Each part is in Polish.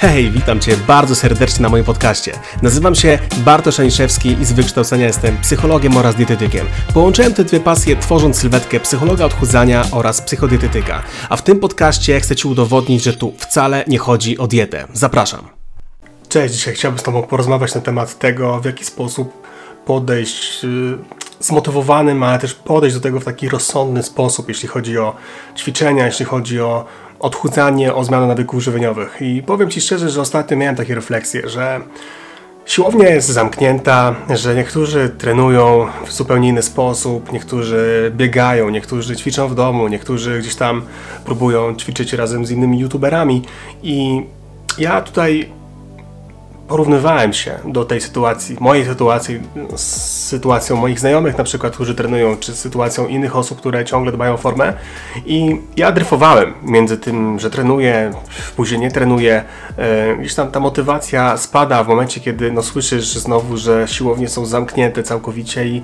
Hej, witam Cię bardzo serdecznie na moim podcaście. Nazywam się Bartosz Aniszewski i z wykształcenia jestem psychologiem oraz dietetykiem. Połączyłem te dwie pasje tworząc sylwetkę psychologa odchudzania oraz psychodietetyka. A w tym podcaście chcę Ci udowodnić, że tu wcale nie chodzi o dietę. Zapraszam. Cześć, dzisiaj chciałbym z Tobą porozmawiać na temat tego, w jaki sposób podejść yy, zmotywowanym, ale też podejść do tego w taki rozsądny sposób, jeśli chodzi o ćwiczenia, jeśli chodzi o odchudzanie, o zmianę nawyków żywieniowych. I powiem Ci szczerze, że ostatnio miałem takie refleksje, że siłownia jest zamknięta, że niektórzy trenują w zupełnie inny sposób, niektórzy biegają, niektórzy ćwiczą w domu, niektórzy gdzieś tam próbują ćwiczyć razem z innymi youtuberami i ja tutaj porównywałem się do tej sytuacji, mojej sytuacji z sytuacją moich znajomych na przykład, którzy trenują, czy sytuacją innych osób, które ciągle dbają o formę i ja dryfowałem między tym, że trenuję, później nie trenuję, e, gdzieś tam ta motywacja spada w momencie, kiedy no, słyszysz znowu, że siłownie są zamknięte całkowicie i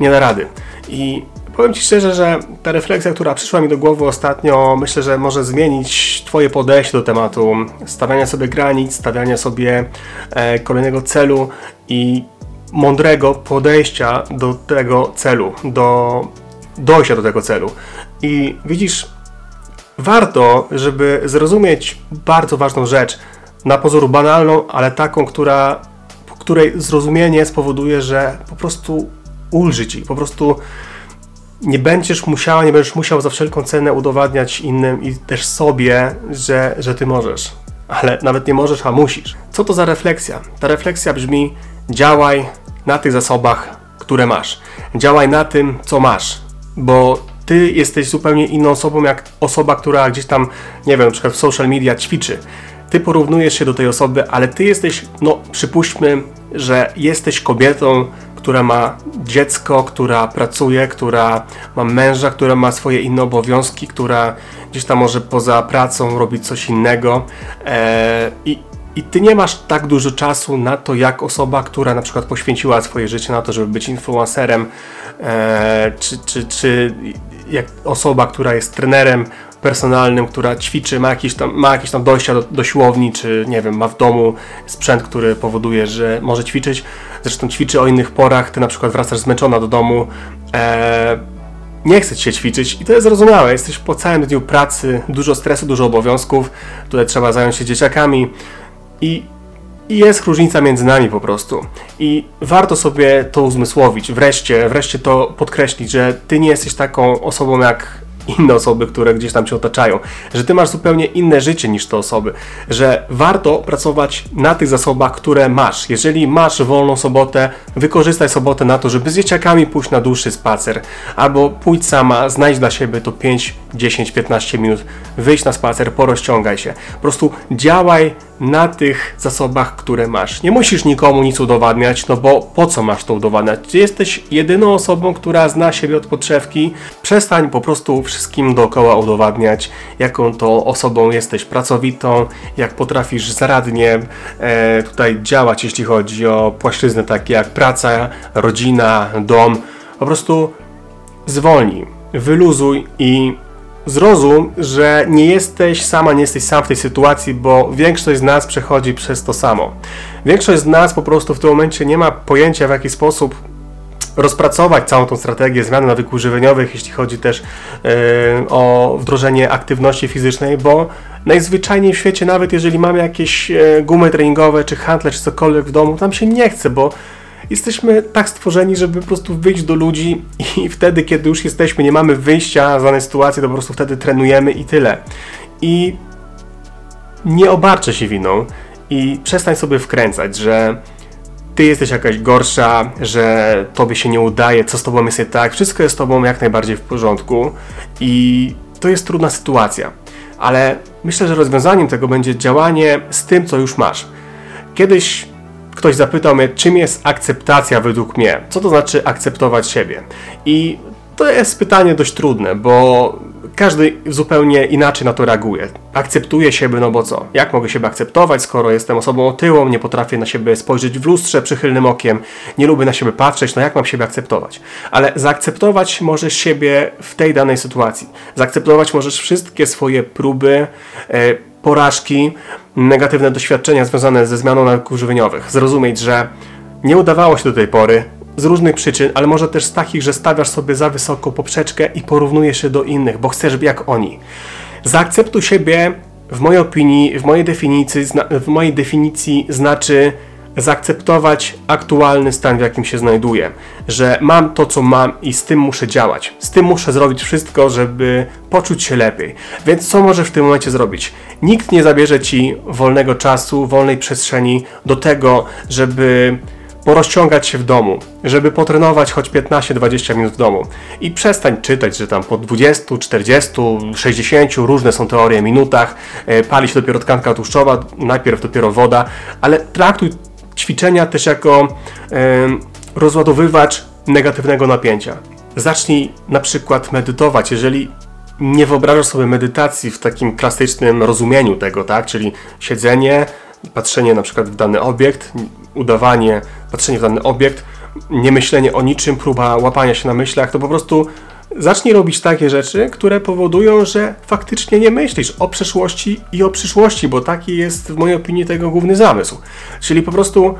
nie da rady. I Powiem Ci szczerze, że ta refleksja, która przyszła mi do głowy ostatnio, myślę, że może zmienić Twoje podejście do tematu stawiania sobie granic, stawiania sobie e, kolejnego celu i mądrego podejścia do tego celu, do dojścia do tego celu. I widzisz, warto, żeby zrozumieć bardzo ważną rzecz, na pozoru banalną, ale taką, która, której zrozumienie spowoduje, że po prostu ulży Ci, po prostu nie będziesz musiała, nie będziesz musiał za wszelką cenę udowadniać innym i też sobie, że, że ty możesz. Ale nawet nie możesz, a musisz. Co to za refleksja? Ta refleksja brzmi: działaj na tych zasobach, które masz. Działaj na tym, co masz, bo ty jesteś zupełnie inną osobą, jak osoba, która gdzieś tam, nie wiem, na przykład w social media ćwiczy. Ty porównujesz się do tej osoby, ale ty jesteś, no przypuśćmy, że jesteś kobietą, która ma dziecko, która pracuje, która ma męża, która ma swoje inne obowiązki, która gdzieś tam może poza pracą robić coś innego. E, i, i ty nie masz tak dużo czasu na to, jak osoba, która na przykład poświęciła swoje życie na to, żeby być influencerem, e, czy, czy, czy jak osoba, która jest trenerem personalnym, która ćwiczy, ma jakieś tam, ma jakieś tam dojścia do, do siłowni, czy nie wiem, ma w domu sprzęt, który powoduje, że może ćwiczyć. Zresztą ćwiczy o innych porach, ty na przykład wracasz zmęczona do domu, e, nie chce ci się ćwiczyć i to jest zrozumiałe. Jesteś po całym dniu pracy, dużo stresu, dużo obowiązków, tutaj trzeba zająć się dzieciakami i i jest różnica między nami po prostu. I warto sobie to uzmysłowić, wreszcie, wreszcie to podkreślić, że ty nie jesteś taką osobą jak inne osoby, które gdzieś tam cię otaczają, że ty masz zupełnie inne życie niż te osoby, że warto pracować na tych zasobach, które masz. Jeżeli masz wolną sobotę, wykorzystaj sobotę na to, żeby z dzieciakami pójść na dłuższy spacer, albo pójdź sama, znajdź dla siebie to 5, 10, 15 minut, wyjść na spacer, porozciągaj się. Po prostu działaj na tych zasobach, które masz. Nie musisz nikomu nic udowadniać, no bo po co masz to udowadniać? Ty jesteś jedyną osobą, która zna siebie od podszewki. Przestań po prostu wszystkim dookoła udowadniać, jaką to osobą jesteś pracowitą, jak potrafisz zaradnie e, tutaj działać, jeśli chodzi o płaszczyzny takie jak praca, rodzina, dom. Po prostu zwolnij, wyluzuj i zrozum, że nie jesteś sama, nie jesteś sam w tej sytuacji, bo większość z nas przechodzi przez to samo. Większość z nas po prostu w tym momencie nie ma pojęcia, w jaki sposób rozpracować całą tą strategię zmiany nawyków żywieniowych, jeśli chodzi też yy, o wdrożenie aktywności fizycznej, bo najzwyczajniej w świecie, nawet jeżeli mamy jakieś yy, gumy treningowe, czy handle, czy cokolwiek w domu, tam się nie chce, bo jesteśmy tak stworzeni, żeby po prostu wyjść do ludzi i wtedy, kiedy już jesteśmy, nie mamy wyjścia z danej sytuacji, to po prostu wtedy trenujemy i tyle. I nie obarczę się winą i przestań sobie wkręcać, że ty jesteś jakaś gorsza, że tobie się nie udaje, co z tobą jest nie tak, wszystko jest z tobą jak najbardziej w porządku i to jest trudna sytuacja. Ale myślę, że rozwiązaniem tego będzie działanie z tym, co już masz. Kiedyś ktoś zapytał mnie, czym jest akceptacja według mnie? Co to znaczy akceptować siebie? I to jest pytanie dość trudne, bo każdy zupełnie inaczej na to reaguje. Akceptuje siebie, no bo co? Jak mogę siebie akceptować, skoro jestem osobą otyłą, nie potrafię na siebie spojrzeć w lustrze przychylnym okiem, nie lubię na siebie patrzeć, no jak mam siebie akceptować? Ale zaakceptować możesz siebie w tej danej sytuacji. Zaakceptować możesz wszystkie swoje próby, e, porażki, negatywne doświadczenia związane ze zmianą nawyków żywieniowych. Zrozumieć, że nie udawało się do tej pory z różnych przyczyn, ale może też z takich, że stawiasz sobie za wysoką poprzeczkę i porównujesz się do innych, bo chcesz być jak oni. Zaakceptuj siebie, w mojej opinii, w mojej definicji, w mojej definicji znaczy zaakceptować aktualny stan, w jakim się znajduję, że mam to, co mam i z tym muszę działać. Z tym muszę zrobić wszystko, żeby poczuć się lepiej. Więc co możesz w tym momencie zrobić? Nikt nie zabierze ci wolnego czasu, wolnej przestrzeni do tego, żeby porozciągać się w domu, żeby potrenować choć 15-20 minut w domu i przestań czytać, że tam po 20, 40, 60 różne są teorie minutach, e, pali się dopiero tkanka tłuszczowa, najpierw dopiero woda, ale traktuj ćwiczenia też jako rozładowywacz negatywnego napięcia. Zacznij na przykład medytować, jeżeli nie wyobrażasz sobie medytacji w takim klasycznym rozumieniu tego, tak? Czyli siedzenie, patrzenie na przykład w dany obiekt, udawanie, patrzenie w dany obiekt, nie myślenie o niczym, próba łapania się na myślach, to po prostu zacznij robić takie rzeczy, które powodują, że faktycznie nie myślisz o przeszłości i o przyszłości, bo taki jest w mojej opinii tego główny zamysł. Czyli po prostu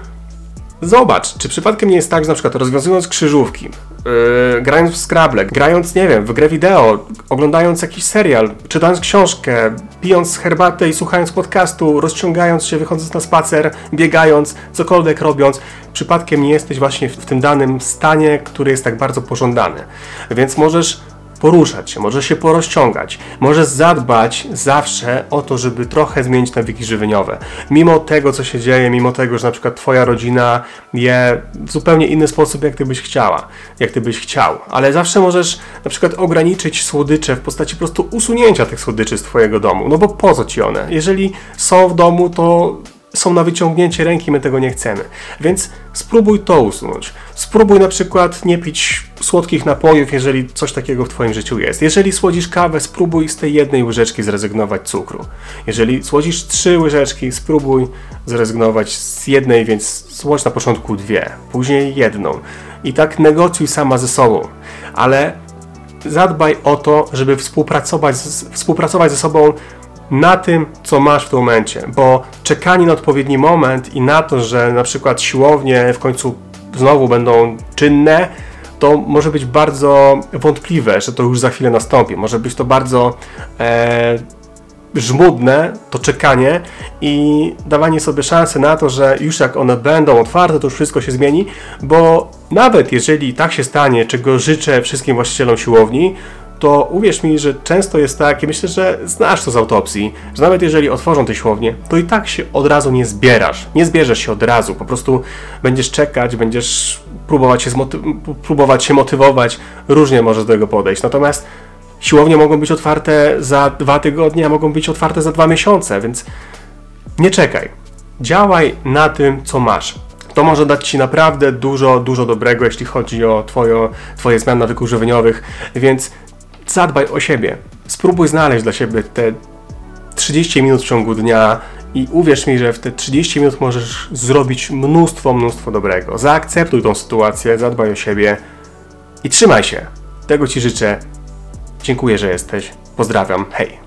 Zobacz, czy przypadkiem nie jest tak, że na przykład rozwiązując krzyżówki, yy, grając w Scrabble, grając, nie wiem, w grę wideo, oglądając jakiś serial, czytając książkę, pijąc herbatę i słuchając podcastu, rozciągając się, wychodząc na spacer, biegając, cokolwiek robiąc, przypadkiem nie jesteś właśnie w tym danym stanie, który jest tak bardzo pożądany. Więc możesz poruszać się, może się porozciągać, może zadbać zawsze o to, żeby trochę zmienić nawyki żywieniowe. Mimo tego, co się dzieje, mimo tego, że na przykład Twoja rodzina je w zupełnie inny sposób, jak Ty byś chciała, jak Ty byś chciał, ale zawsze możesz na przykład ograniczyć słodycze w postaci po prostu usunięcia tych słodyczy z Twojego domu, no bo po co Ci one? Jeżeli są w domu, to są na wyciągnięcie ręki, my tego nie chcemy. Więc spróbuj to usunąć. Spróbuj na przykład nie pić słodkich napojów, jeżeli coś takiego w Twoim życiu jest. Jeżeli słodzisz kawę, spróbuj z tej jednej łyżeczki zrezygnować cukru. Jeżeli słodzisz trzy łyżeczki, spróbuj zrezygnować z jednej, więc słodź na początku dwie, później jedną. I tak negocjuj sama ze sobą. Ale zadbaj o to, żeby współpracować, z, współpracować ze sobą na tym, co masz w tym momencie, bo czekanie na odpowiedni moment i na to, że na przykład siłownie w końcu znowu będą czynne, to może być bardzo wątpliwe, że to już za chwilę nastąpi. Może być to bardzo e, żmudne, to czekanie i dawanie sobie szansy na to, że już jak one będą otwarte, to już wszystko się zmieni, bo nawet jeżeli tak się stanie, czego życzę wszystkim właścicielom siłowni, to uwierz mi, że często jest tak, i myślę, że znasz to z autopsji, że nawet jeżeli otworzą te siłownie, to i tak się od razu nie zbierasz. Nie zbierzesz się od razu, po prostu będziesz czekać, będziesz próbować się, próbować się motywować, różnie możesz do tego podejść. Natomiast siłownie mogą być otwarte za dwa tygodnie, a mogą być otwarte za dwa miesiące, więc nie czekaj. Działaj na tym, co masz. To może dać Ci naprawdę dużo, dużo dobrego, jeśli chodzi o twoje, twoje zmiany nawyków żywieniowych, więc zadbaj o siebie. Spróbuj znaleźć dla siebie te 30 minut w ciągu dnia i uwierz mi, że w te 30 minut możesz zrobić mnóstwo, mnóstwo dobrego. Zaakceptuj tą sytuację, zadbaj o siebie i trzymaj się. Tego Ci życzę. Dziękuję, że jesteś. Pozdrawiam. Hej.